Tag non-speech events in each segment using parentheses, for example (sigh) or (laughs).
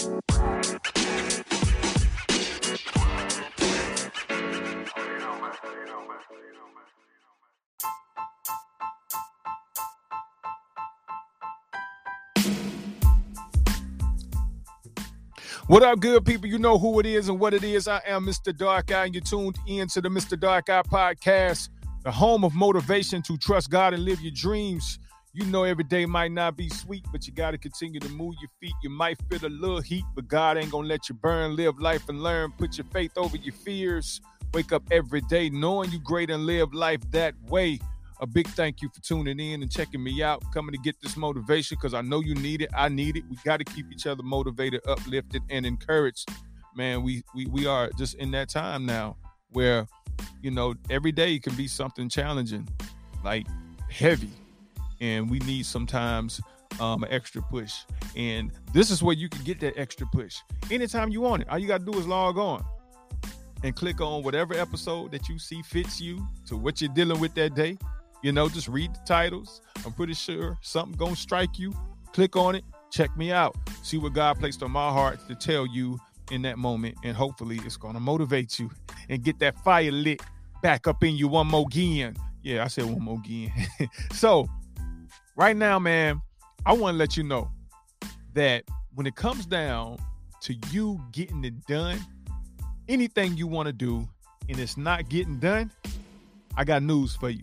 What up, good people? You know who it is and what it is. I am Mr. Dark Eye, and you're tuned in to the Mr. Dark Eye podcast, the home of motivation to trust God and live your dreams. You know, every day might not be sweet, but you got to continue to move your feet. You might feel a little heat, but God ain't going to let you burn. Live life and learn. Put your faith over your fears. Wake up every day knowing you great and live life that way a big thank you for tuning in and checking me out, coming to get this motivation because I know you need it. I need it. We got to keep each other motivated, uplifted, and encouraged. Man, we we we are just in that time now where you know every day can be something challenging, like heavy, and we need sometimes um, an extra push. And this is where you can get that extra push anytime you want it. All you got to do is log on and click on whatever episode that you see fits you to what you're dealing with that day you know, just read the titles. I'm pretty sure something gonna strike you. Click on it, check me out, see what God placed on my heart to tell you in that moment, and hopefully it's gonna motivate you and get that fire lit back up in you one more again. Yeah, I said one more again. (laughs) so right now, man, I want to let you know that when it comes down to you getting it done, anything you want to do and it's not getting done, I got news for you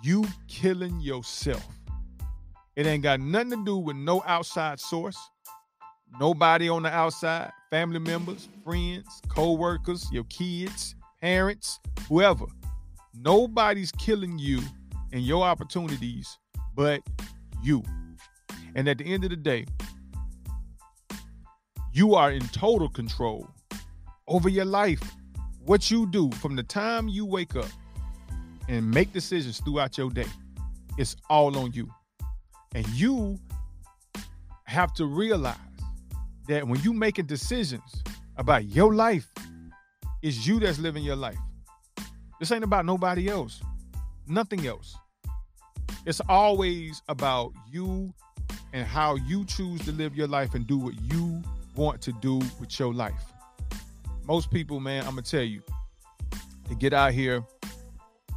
you killing yourself. It ain't got nothing to do with no outside source, nobody on the outside, family members, friends, co-workers, your kids, parents, whoever. Nobody's killing you and your opportunities but you. And at the end of the day, you are in total control over your life. What you do from the time you wake up and make decisions throughout your day. It's all on you. And you have to realize that when you making decisions about your life, it's you that's living your life. This ain't about nobody else. Nothing else. It's always about you and how you choose to live your life and do what you want to do with your life. Most people, man, I'm gonna tell you, they get out here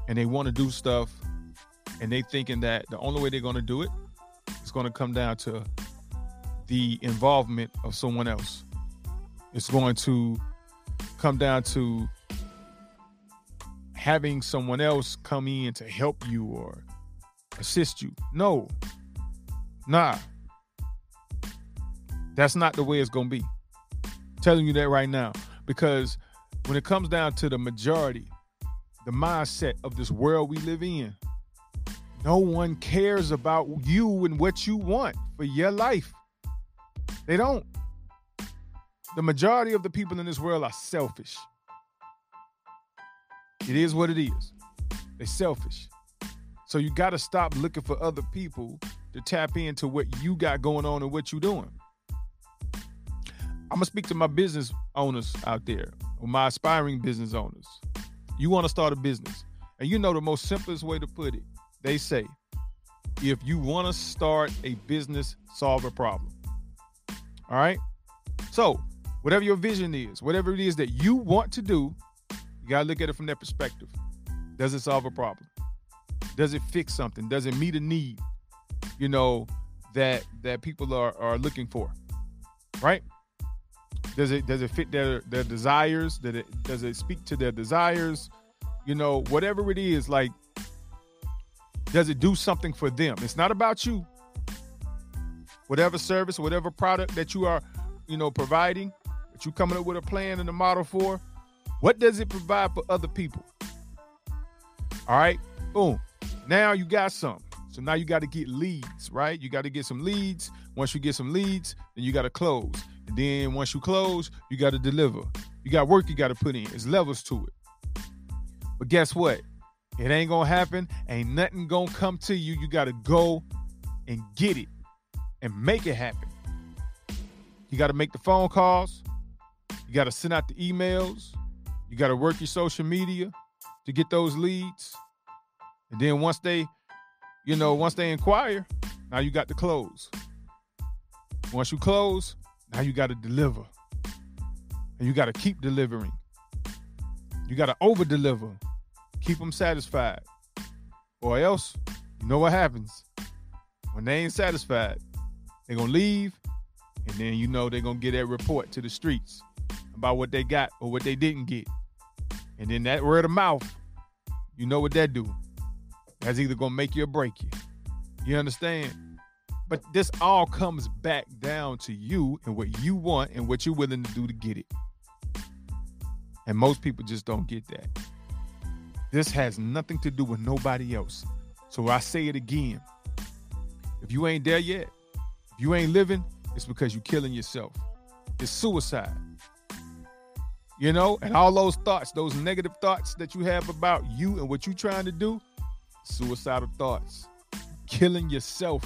and they want to do stuff and they thinking that the only way they're going to do it is going to come down to the involvement of someone else. It's going to come down to having someone else come in to help you or assist you. No. Nah. That's not the way it's going to be. I'm telling you that right now because when it comes down to the majority the mindset of this world we live in. No one cares about you and what you want for your life. They don't. The majority of the people in this world are selfish. It is what it is. They're selfish. So you got to stop looking for other people to tap into what you got going on and what you're doing. I'm to speak to my business owners out there, or my aspiring business owners. You want to start a business. And you know the most simplest way to put it. They say, if you want to start a business, solve a problem. All right? So, whatever your vision is, whatever it is that you want to do, you got to look at it from that perspective. Does it solve a problem? Does it fix something? Does it meet a need? You know, that that people are are looking for. Right? Does it does it fit their their desires? Does it does it speak to their desires? You know, whatever it is, like does it do something for them? It's not about you. Whatever service, whatever product that you are, you know, providing, that you coming up with a plan and a model for, what does it provide for other people? All right, boom. Now you got some. So now you got to get leads, right? You got to get some leads. Once you get some leads, then you got to close. And then once you close, you got to deliver. You got work you got to put in. It's levels to it. But guess what? It ain't gonna happen. Ain't nothing gonna come to you. You got to go and get it and make it happen. You got to make the phone calls. You got to send out the emails. You got to work your social media to get those leads. And then once they, you know, once they inquire, now you got to close. Once you close, Now you got to deliver. And you got to keep delivering. You got to over deliver. Keep them satisfied. Or else, you know what happens. When they ain't satisfied, they're going to leave. And then you know they're going to get that report to the streets about what they got or what they didn't get. And then that word of mouth, you know what that do. That's either going to make you or break you. You understand? But this all comes back down to you and what you want and what you're willing to do to get it. And most people just don't get that. This has nothing to do with nobody else. So I say it again. If you ain't there yet, if you ain't living, it's because you're killing yourself. It's suicide. You know, and all those thoughts, those negative thoughts that you have about you and what you're trying to do, suicidal thoughts. Killing yourself.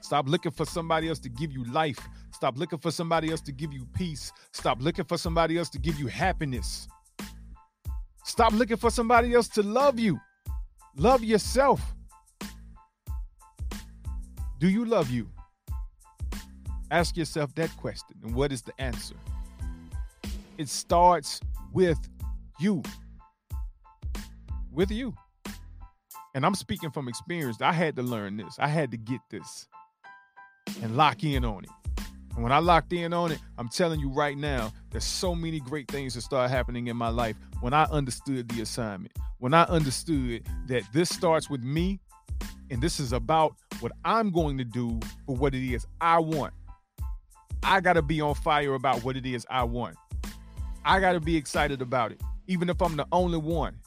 Stop looking for somebody else to give you life. Stop looking for somebody else to give you peace. Stop looking for somebody else to give you happiness. Stop looking for somebody else to love you. Love yourself. Do you love you? Ask yourself that question. And what is the answer? It starts with you. With you. And I'm speaking from experience. I had to learn this. I had to get this and lock in on it. And when I locked in on it, I'm telling you right now, there's so many great things that start happening in my life when I understood the assignment. When I understood that this starts with me and this is about what I'm going to do for what it is I want. I got to be on fire about what it is I want. I got to be excited about it, even if I'm the only one.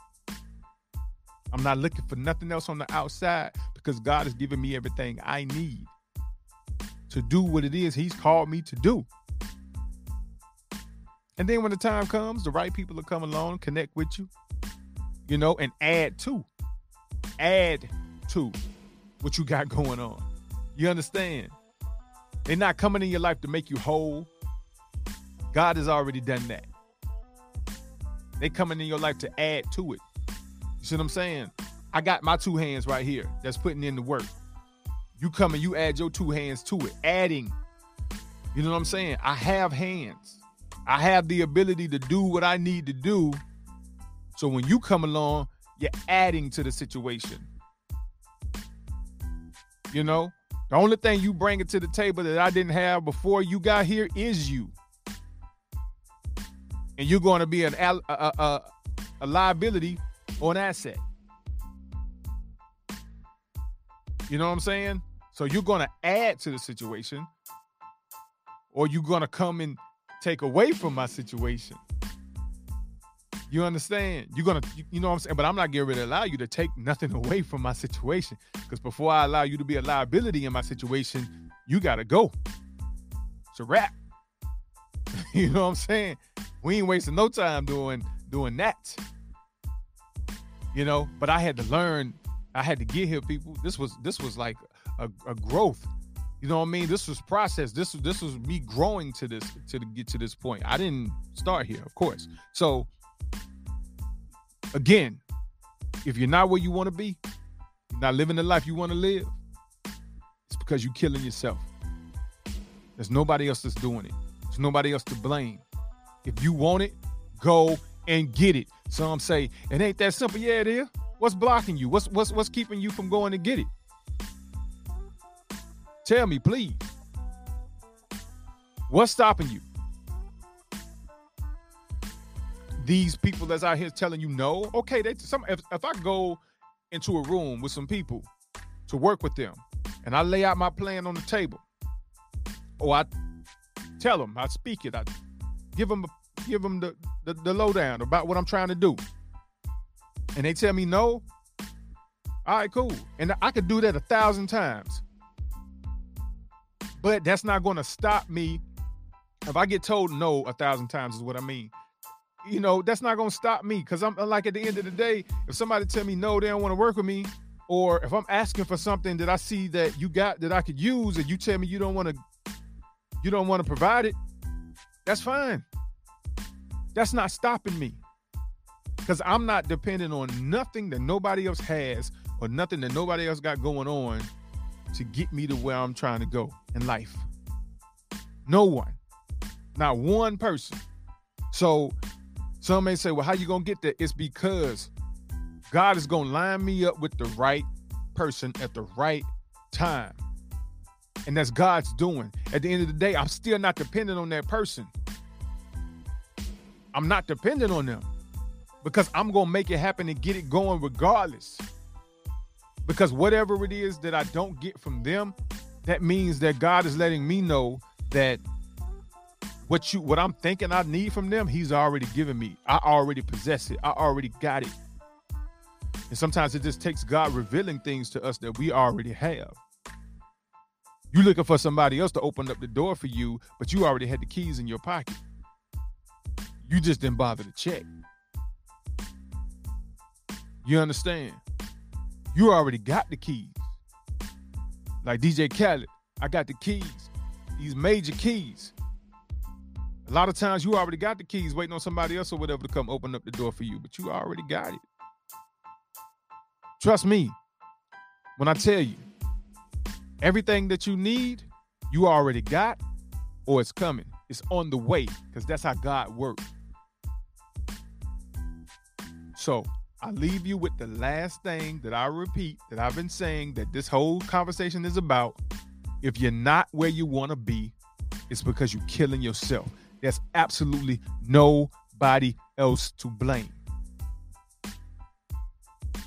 I'm not looking for nothing else on the outside because God has given me everything I need to do what it is He's called me to do. And then when the time comes, the right people will come along, connect with you, you know, and add to, add to what you got (laughs) going on. You understand? They're not coming in your life to make you whole. God has already done that. They coming in your life to add to it. See what I'm saying? I got my two hands right here that's putting in the work. You come and you add your two hands to it, adding. You know what I'm saying? I have hands. I have the ability to do what I need to do. So when you come along, you're adding to the situation. You know, the only thing you bring it to the table that I didn't have before you got here is you. And you're going to be an, a, a, a liability or an asset. You know what I'm saying? So you're going to add to the situation or you're going to come and take away from my situation. You understand? You're gonna, you know what I'm saying? But I'm not getting ready to allow you to take nothing (laughs) away from my situation. Because before I allow you to be a liability in my situation, you gotta go. It's a wrap. (laughs) you know what I'm saying? We ain't wasting no time doing doing that. You know, but I had to learn, I had to get here, people. This was this was like a, a growth. You know what I mean? This was process. This was this was me growing to this to get to this point. I didn't start here, of course. So again, if you're not where you want to be, you're not living the life you want to live, it's because you're killing yourself. There's nobody else that's doing it. There's nobody else to blame. If you want it, go and get it. Some say it ain't that simple. Yeah, it is. What's blocking you? What's what's what's keeping you from going to get it? Tell me, please. What's stopping you? these people that's out here telling you no, okay, they some if, if I go into a room with some people to work with them and I lay out my plan on the table, or I tell them, I speak it, I give them give them the, the, the lowdown about what I'm trying to do. And they tell me no, all right, cool. And I could do that a thousand times. But that's not going to stop me. If I get told no a thousand times, is what I mean you know, that's not gonna stop me because I'm like at the end of the day, if somebody tell me no, they don't want to work with me, or if I'm asking for something that I see that you got that I could use, and you tell me you don't want to, you don't want to provide it, that's fine. That's not stopping me because I'm not dependent on nothing that nobody else has or nothing that nobody else got going on to get me to where I'm trying to go in life. No one. Not one person. So some may say, well, how you gonna get there? It's because God is gonna line me up with the right person at the right time. And that's God's doing. At the end of the day, I'm still not dependent on that person. I'm not dependent on them because I'm going to make it happen and get it going regardless. Because whatever it is that I don't get from them, that means that God is letting me know that what you what I'm thinking I need from them, he's already given me. I already possess it. I already got it. And sometimes it just takes God revealing things to us that we already have. You looking for somebody else to open up the door for you, but you already had the keys in your pocket. You just didn't bother to check. You understand? You already got the keys. Like DJ Khaled, I got the keys. These major keys. A lot of times you already got the keys waiting on somebody else or whatever to come open up the door for you, but you already got it. Trust me when I tell you, everything that you need, you already got or it's coming. It's on the way because that's how God works. So I leave you with the last thing that I repeat that I've been saying that this whole conversation is about. If you're not where you want to be, it's because you're killing yourself. There's absolutely nobody else to blame.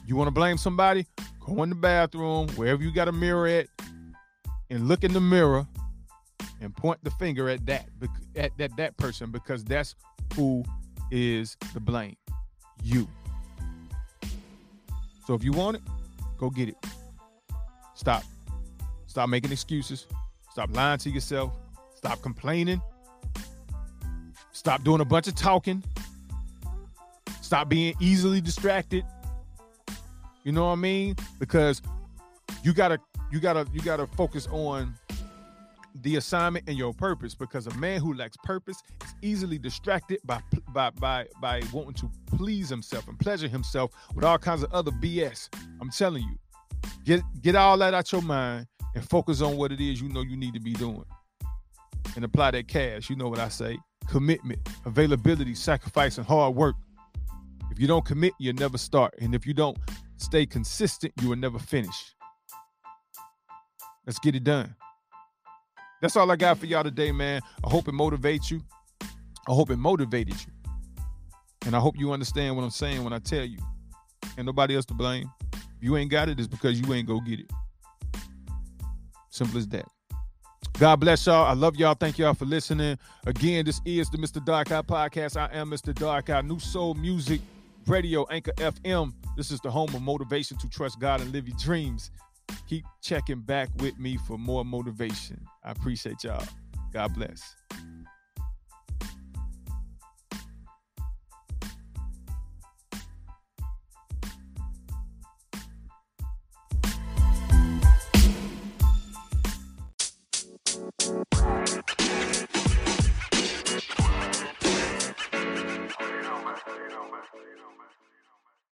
You want to blame somebody? Go in the bathroom, wherever you got a mirror at, and look in the mirror and point the finger at that at that that person because that's who is the blame. You. So if you want it, go get it. Stop. Stop making excuses. Stop lying to yourself. Stop complaining. Stop doing a bunch of talking. Stop being easily distracted. You know what I mean? Because you gotta you gotta you gotta focus on the assignment and your purpose because a man who lacks purpose is easily distracted by by by by wanting to please himself and pleasure himself with all kinds of other BS. I'm telling you, get get all that out your mind and focus on what it is you know you need to be doing, and apply that cash. You know what I say: commitment, availability, sacrifice, and hard work. If you don't commit, you'll never start, and if you don't stay consistent, you will never finish. Let's get it done. That's all I got for y'all today, man. I hope it motivates you. I hope it motivated you. And I hope you understand what I'm saying when I tell you. Ain't nobody else to blame. If you ain't got it, it's because you ain't go get it. Simple as that. God bless y'all. I love y'all. Thank y'all for listening. Again, this is the Mr. Dark Eye Podcast. I am Mr. Dark Eye. New Soul Music Radio, Anchor FM. This is the home of motivation to trust God and live your dreams keep checking back with me for more motivation. I appreciate y'all. God bless.